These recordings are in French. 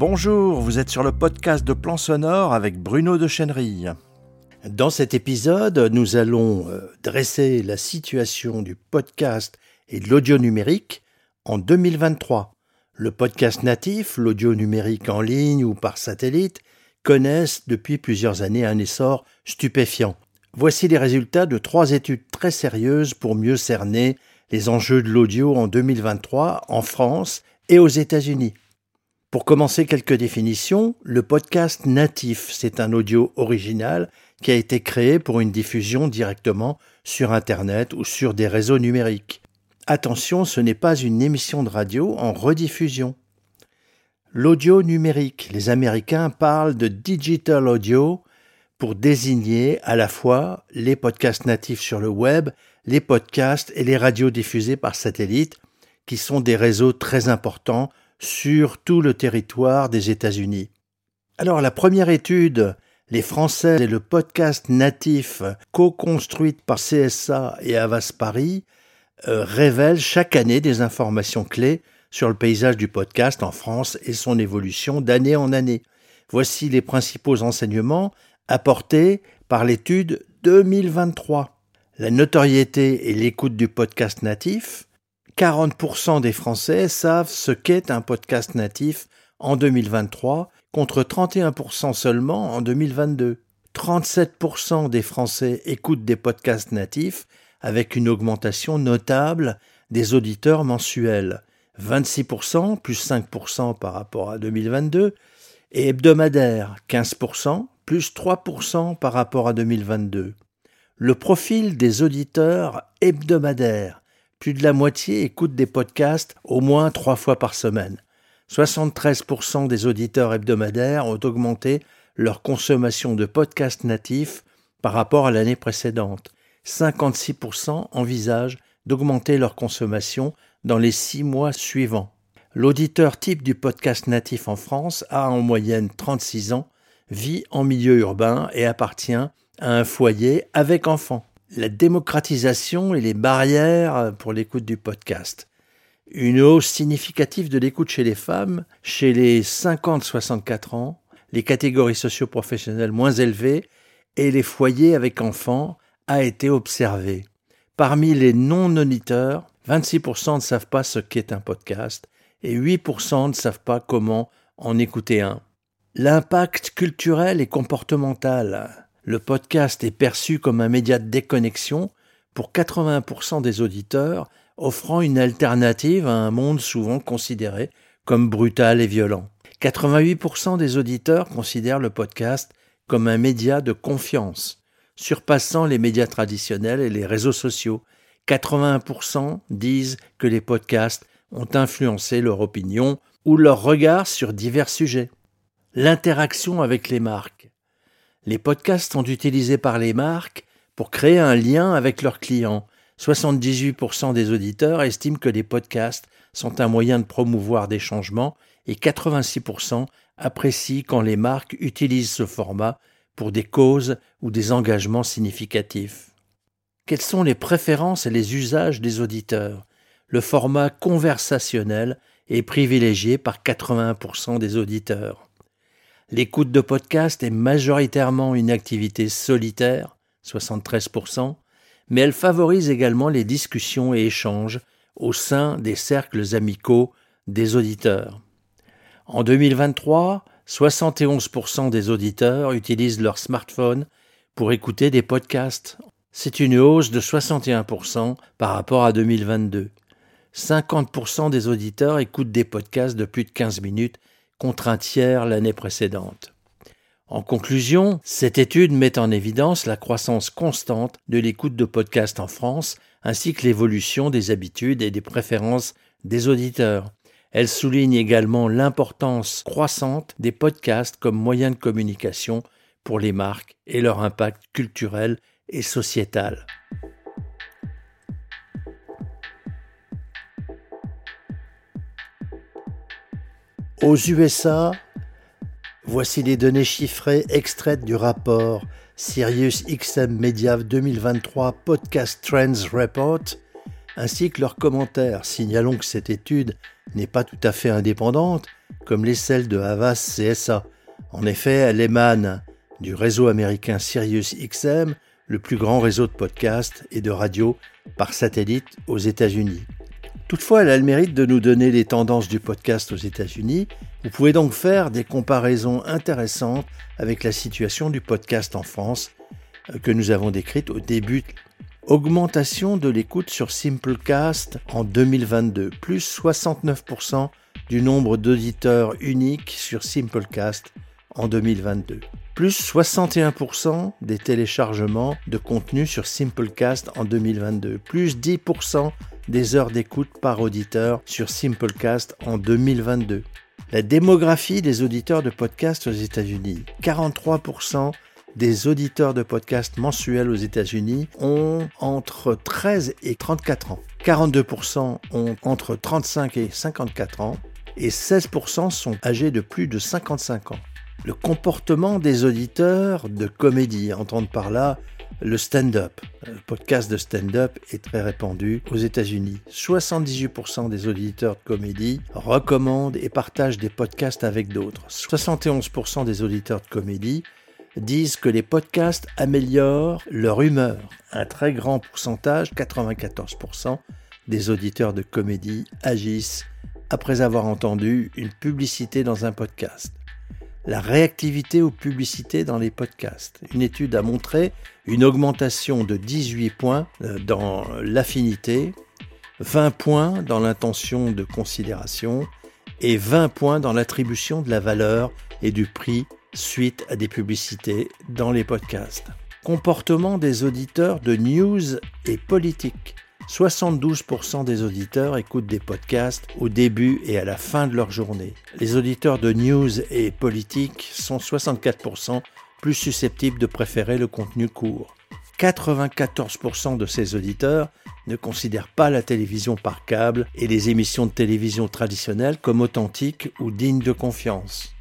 Bonjour, vous êtes sur le podcast de Plan Sonore avec Bruno de Chenery. Dans cet épisode, nous allons euh, dresser la situation du podcast et de l'audio numérique en 2023. Le podcast natif, l'audio numérique en ligne ou par satellite connaissent depuis plusieurs années un essor stupéfiant. Voici les résultats de trois études très sérieuses pour mieux cerner les enjeux de l'audio en 2023 en France et aux États-Unis. Pour commencer quelques définitions, le podcast natif, c'est un audio original qui a été créé pour une diffusion directement sur Internet ou sur des réseaux numériques. Attention, ce n'est pas une émission de radio en rediffusion. L'audio numérique, les Américains parlent de digital audio pour désigner à la fois les podcasts natifs sur le web, les podcasts et les radios diffusées par satellite, qui sont des réseaux très importants sur tout le territoire des États-Unis. Alors la première étude, les Français et le podcast natif co-construite par CSA et Avas Paris, euh, révèle chaque année des informations clés sur le paysage du podcast en France et son évolution d'année en année. Voici les principaux enseignements apportés par l'étude 2023. La notoriété et l'écoute du podcast natif, 40% des Français savent ce qu'est un podcast natif en 2023 contre 31% seulement en 2022. 37% des Français écoutent des podcasts natifs avec une augmentation notable des auditeurs mensuels. 26% plus 5% par rapport à 2022 et hebdomadaire 15% plus 3% par rapport à 2022. Le profil des auditeurs hebdomadaires plus de la moitié écoutent des podcasts au moins trois fois par semaine. 73% des auditeurs hebdomadaires ont augmenté leur consommation de podcasts natifs par rapport à l'année précédente. 56% envisagent d'augmenter leur consommation dans les six mois suivants. L'auditeur type du podcast natif en France a en moyenne 36 ans, vit en milieu urbain et appartient à un foyer avec enfants la démocratisation et les barrières pour l'écoute du podcast. Une hausse significative de l'écoute chez les femmes, chez les 50-64 ans, les catégories socio-professionnelles moins élevées et les foyers avec enfants a été observée. Parmi les non-auditeurs, 26% ne savent pas ce qu'est un podcast et 8% ne savent pas comment en écouter un. L'impact culturel et comportemental le podcast est perçu comme un média de déconnexion pour 80% des auditeurs, offrant une alternative à un monde souvent considéré comme brutal et violent. 88% des auditeurs considèrent le podcast comme un média de confiance, surpassant les médias traditionnels et les réseaux sociaux. 81% disent que les podcasts ont influencé leur opinion ou leur regard sur divers sujets. L'interaction avec les marques les podcasts sont utilisés par les marques pour créer un lien avec leurs clients. 78% des auditeurs estiment que les podcasts sont un moyen de promouvoir des changements et 86% apprécient quand les marques utilisent ce format pour des causes ou des engagements significatifs. Quelles sont les préférences et les usages des auditeurs? Le format conversationnel est privilégié par 81% des auditeurs. L'écoute de podcast est majoritairement une activité solitaire, 73%, mais elle favorise également les discussions et échanges au sein des cercles amicaux des auditeurs. En 2023, 71% des auditeurs utilisent leur smartphone pour écouter des podcasts. C'est une hausse de 61% par rapport à 2022. 50% des auditeurs écoutent des podcasts de plus de 15 minutes contre un tiers l'année précédente. En conclusion, cette étude met en évidence la croissance constante de l'écoute de podcasts en France, ainsi que l'évolution des habitudes et des préférences des auditeurs. Elle souligne également l'importance croissante des podcasts comme moyen de communication pour les marques et leur impact culturel et sociétal. Aux USA, voici les données chiffrées extraites du rapport Sirius XM Media 2023 Podcast Trends Report, ainsi que leurs commentaires. Signalons que cette étude n'est pas tout à fait indépendante, comme l'aisselle de Havas CSA. En effet, elle émane du réseau américain Sirius XM, le plus grand réseau de podcasts et de radio par satellite aux États-Unis. Toutefois, elle a le mérite de nous donner les tendances du podcast aux États-Unis. Vous pouvez donc faire des comparaisons intéressantes avec la situation du podcast en France euh, que nous avons décrite au début. Augmentation de l'écoute sur Simplecast en 2022, plus 69% du nombre d'auditeurs uniques sur Simplecast en 2022. Plus 61% des téléchargements de contenu sur Simplecast en 2022. Plus 10% des heures d'écoute par auditeur sur Simplecast en 2022. La démographie des auditeurs de podcast aux États-Unis. 43% des auditeurs de podcast mensuels aux États-Unis ont entre 13 et 34 ans. 42% ont entre 35 et 54 ans et 16% sont âgés de plus de 55 ans. Le comportement des auditeurs de comédie, entendre par là le stand-up. Le podcast de stand-up est très répandu aux États-Unis. 78% des auditeurs de comédie recommandent et partagent des podcasts avec d'autres. 71% des auditeurs de comédie disent que les podcasts améliorent leur humeur. Un très grand pourcentage, 94%, des auditeurs de comédie agissent après avoir entendu une publicité dans un podcast. La réactivité aux publicités dans les podcasts. Une étude a montré une augmentation de 18 points euh, dans l'affinité, 20 points dans l'intention de considération et 20 points dans l'attribution de la valeur et du prix suite à des publicités dans les podcasts. Comportement des auditeurs de news et politique. 72% des auditeurs écoutent des podcasts au début et à la fin de leur journée. Les auditeurs de news et politique sont 64% plus susceptibles de préférer le contenu court. 94% de ces auditeurs ne considèrent pas la télévision par câble et les émissions de télévision traditionnelles comme authentiques ou dignes de confiance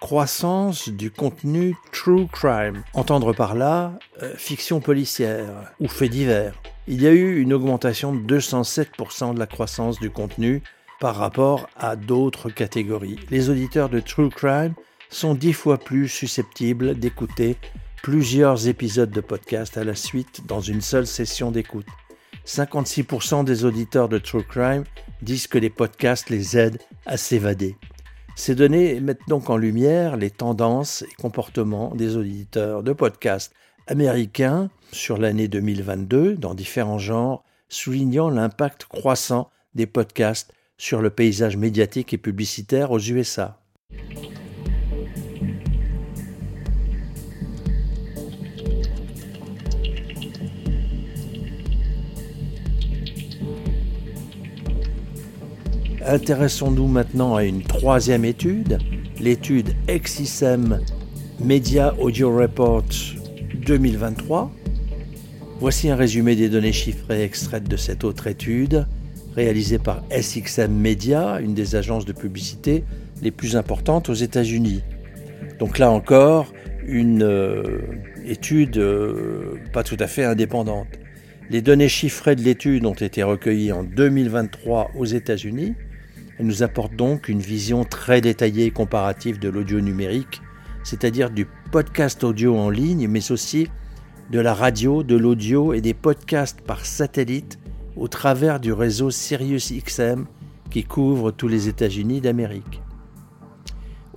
croissance du contenu true crime. Entendre par là euh, fiction policière ou fait divers. Il y a eu une augmentation de 207% de la croissance du contenu par rapport à d'autres catégories. Les auditeurs de true crime sont dix fois plus susceptibles d'écouter plusieurs épisodes de podcast à la suite dans une seule session d'écoute. 56% des auditeurs de True Crime disent que les podcasts les aident à s'évader. Ces données mettent donc en lumière les tendances et comportements des auditeurs de podcasts américains sur l'année 2022 dans différents genres, soulignant l'impact croissant des podcasts sur le paysage médiatique et publicitaire aux USA. Intéressons-nous maintenant à une troisième étude, l'étude XISM Media Audio Report 2023. Voici un résumé des données chiffrées extraites de cette autre étude, réalisée par SXM Media, une des agences de publicité les plus importantes aux États-Unis. Donc là encore, une euh, étude euh, pas tout à fait indépendante. Les données chiffrées de l'étude ont été recueillies en 2023 aux États-Unis elle nous apporte donc une vision très détaillée et comparative de l'audio numérique, c'est-à-dire du podcast audio en ligne, mais aussi de la radio, de l'audio et des podcasts par satellite au travers du réseau Sirius XM qui couvre tous les États-Unis d'Amérique.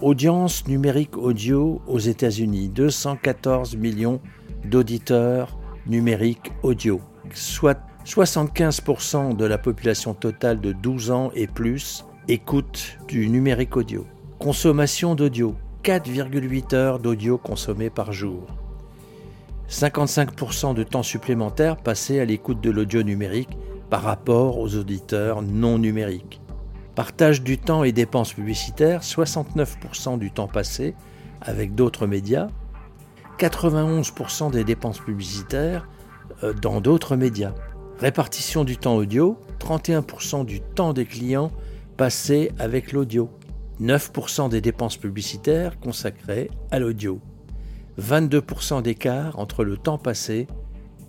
Audience numérique audio aux États-Unis, 214 millions d'auditeurs numériques audio, soit 75% de la population totale de 12 ans et plus Écoute du numérique audio. Consommation d'audio. 4,8 heures d'audio consommées par jour. 55% de temps supplémentaire passé à l'écoute de l'audio numérique par rapport aux auditeurs non numériques. Partage du temps et dépenses publicitaires, 69% du temps passé avec d'autres médias, 91% des dépenses publicitaires euh, dans d'autres médias. Répartition du temps audio, 31% du temps des clients passé avec l'audio. 9% des dépenses publicitaires consacrées à l'audio. 22% d'écart entre le temps passé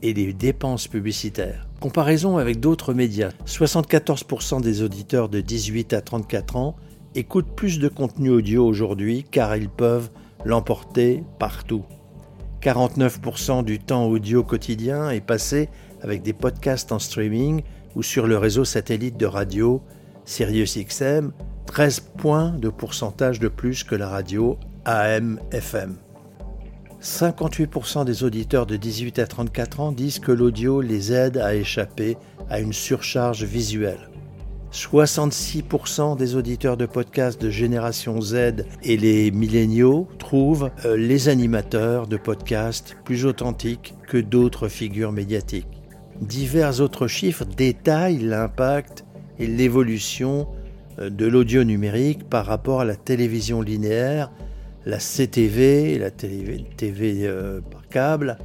et les dépenses publicitaires. Comparaison avec d'autres médias. 74% des auditeurs de 18 à 34 ans écoutent plus de contenu audio aujourd'hui car ils peuvent l'emporter partout. 49% du temps audio quotidien est passé avec des podcasts en streaming ou sur le réseau satellite de radio SiriusXM, 13 points de pourcentage de plus que la radio AM-FM. 58% des auditeurs de 18 à 34 ans disent que l'audio les aide à échapper à une surcharge visuelle. 66% des auditeurs de podcasts de génération Z et les milléniaux trouvent euh, les animateurs de podcasts plus authentiques que d'autres figures médiatiques. Divers autres chiffres détaillent l'impact et l'évolution de l'audio numérique par rapport à la télévision linéaire, la CTV, la TV euh, par câble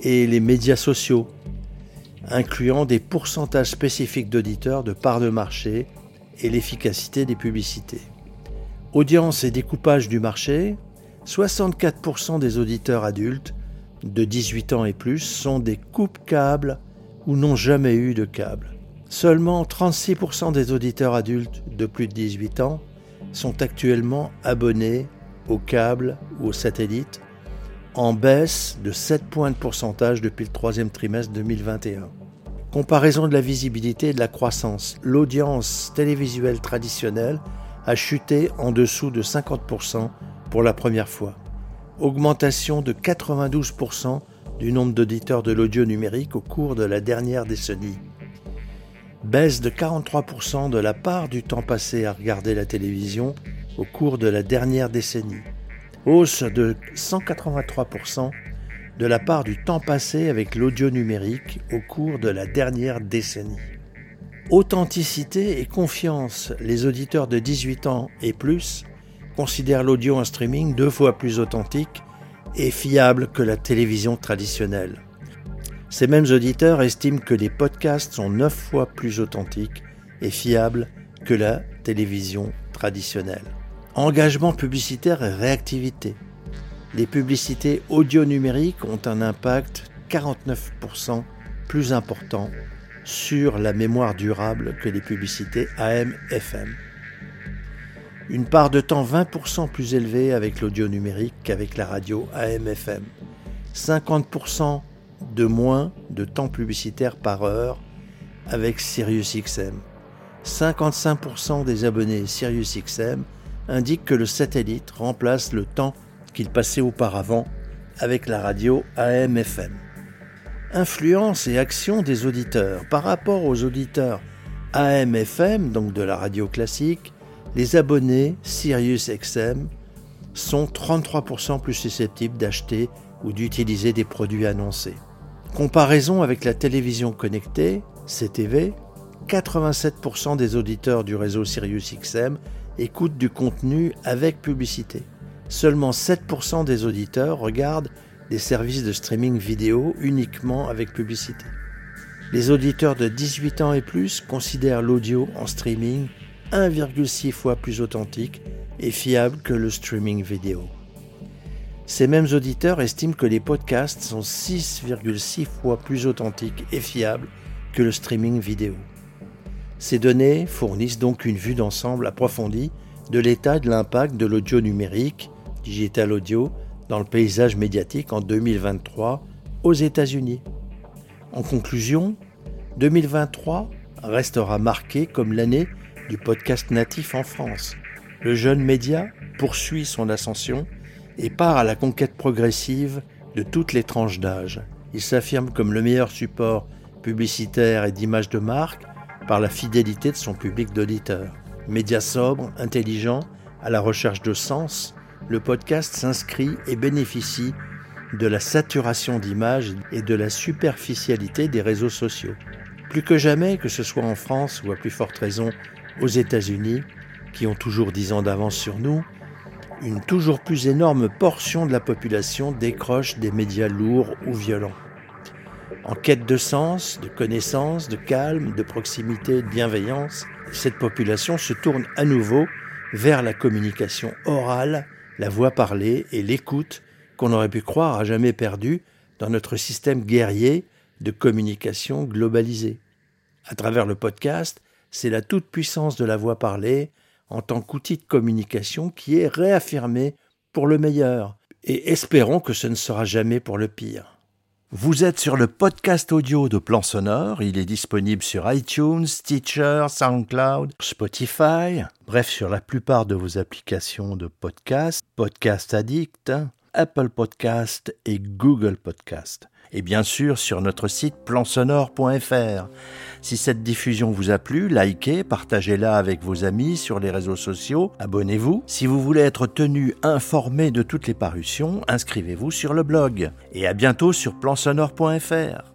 et les médias sociaux, incluant des pourcentages spécifiques d'auditeurs, de parts de marché et l'efficacité des publicités. Audience et découpage du marché, 64% des auditeurs adultes de 18 ans et plus sont des coupes câbles ou n'ont jamais eu de câble. Seulement 36% des auditeurs adultes de plus de 18 ans sont actuellement abonnés au câble ou au satellite, en baisse de 7 points de pourcentage depuis le troisième trimestre 2021. Comparaison de la visibilité et de la croissance. L'audience télévisuelle traditionnelle a chuté en dessous de 50% pour la première fois. Augmentation de 92% du nombre d'auditeurs de l'audio numérique au cours de la dernière décennie. Baisse de 43% de la part du temps passé à regarder la télévision au cours de la dernière décennie. Hausse de 183% de la part du temps passé avec l'audio numérique au cours de la dernière décennie. Authenticité et confiance. Les auditeurs de 18 ans et plus considèrent l'audio en streaming deux fois plus authentique et fiable que la télévision traditionnelle. Ces mêmes auditeurs estiment que les podcasts sont neuf fois plus authentiques et fiables que la télévision traditionnelle. Engagement publicitaire et réactivité les publicités audio numériques ont un impact 49% plus important sur la mémoire durable que les publicités AM-FM. Une part de temps 20% plus élevée avec l'audio numérique qu'avec la radio AM-FM. 50% de moins de temps publicitaire par heure avec SiriusXM. 55% des abonnés SiriusXM indiquent que le satellite remplace le temps qu'il passait auparavant avec la radio AM-FM. Influence et action des auditeurs. Par rapport aux auditeurs AM-FM, donc de la radio classique, les abonnés Sirius XM sont 33% plus susceptibles d'acheter ou d'utiliser des produits annoncés. Comparaison avec la télévision connectée, CTV, 87% des auditeurs du réseau Sirius XM écoutent du contenu avec publicité seulement 7% des auditeurs regardent des services de streaming vidéo uniquement avec publicité. Les auditeurs de 18 ans et plus considèrent l'audio en streaming 1,6 fois plus authentique et fiable que le streaming vidéo. Ces mêmes auditeurs estiment que les podcasts sont 6,6 fois plus authentiques et fiables que le streaming vidéo. Ces données fournissent donc une vue d'ensemble approfondie de l'état de l'impact de l'audio numérique digital audio dans le paysage médiatique en 2023 aux États-Unis. En conclusion, 2023 restera marqué comme l'année du podcast natif en France. Le jeune média poursuit son ascension et part à la conquête progressive de toutes les tranches d'âge. Il s'affirme comme le meilleur support publicitaire et d'image de marque par la fidélité de son public d'auditeurs. Média sobre, intelligent, à la recherche de sens, le podcast s'inscrit et bénéficie de la saturation d'images et de la superficialité des réseaux sociaux. Plus que jamais, que ce soit en France ou à plus forte raison aux États-Unis, qui ont toujours dix ans d'avance sur nous, une toujours plus énorme portion de la population décroche des médias lourds ou violents. En quête de sens, de connaissance, de calme, de proximité, de bienveillance, cette population se tourne à nouveau vers la communication orale la voix parlée et l'écoute qu'on aurait pu croire à jamais perdue dans notre système guerrier de communication globalisée. À travers le podcast, c'est la toute-puissance de la voix parlée, en tant qu'outil de communication qui est réaffirmé pour le meilleur. Et espérons que ce ne sera jamais pour le pire. Vous êtes sur le podcast audio de Plan Sonore. Il est disponible sur iTunes, Stitcher, SoundCloud, Spotify, bref, sur la plupart de vos applications de podcast, Podcast Addict, Apple Podcast et Google Podcast et bien sûr sur notre site plansonore.fr. Si cette diffusion vous a plu, likez, partagez-la avec vos amis sur les réseaux sociaux, abonnez-vous. Si vous voulez être tenu informé de toutes les parutions, inscrivez-vous sur le blog. Et à bientôt sur plansonore.fr.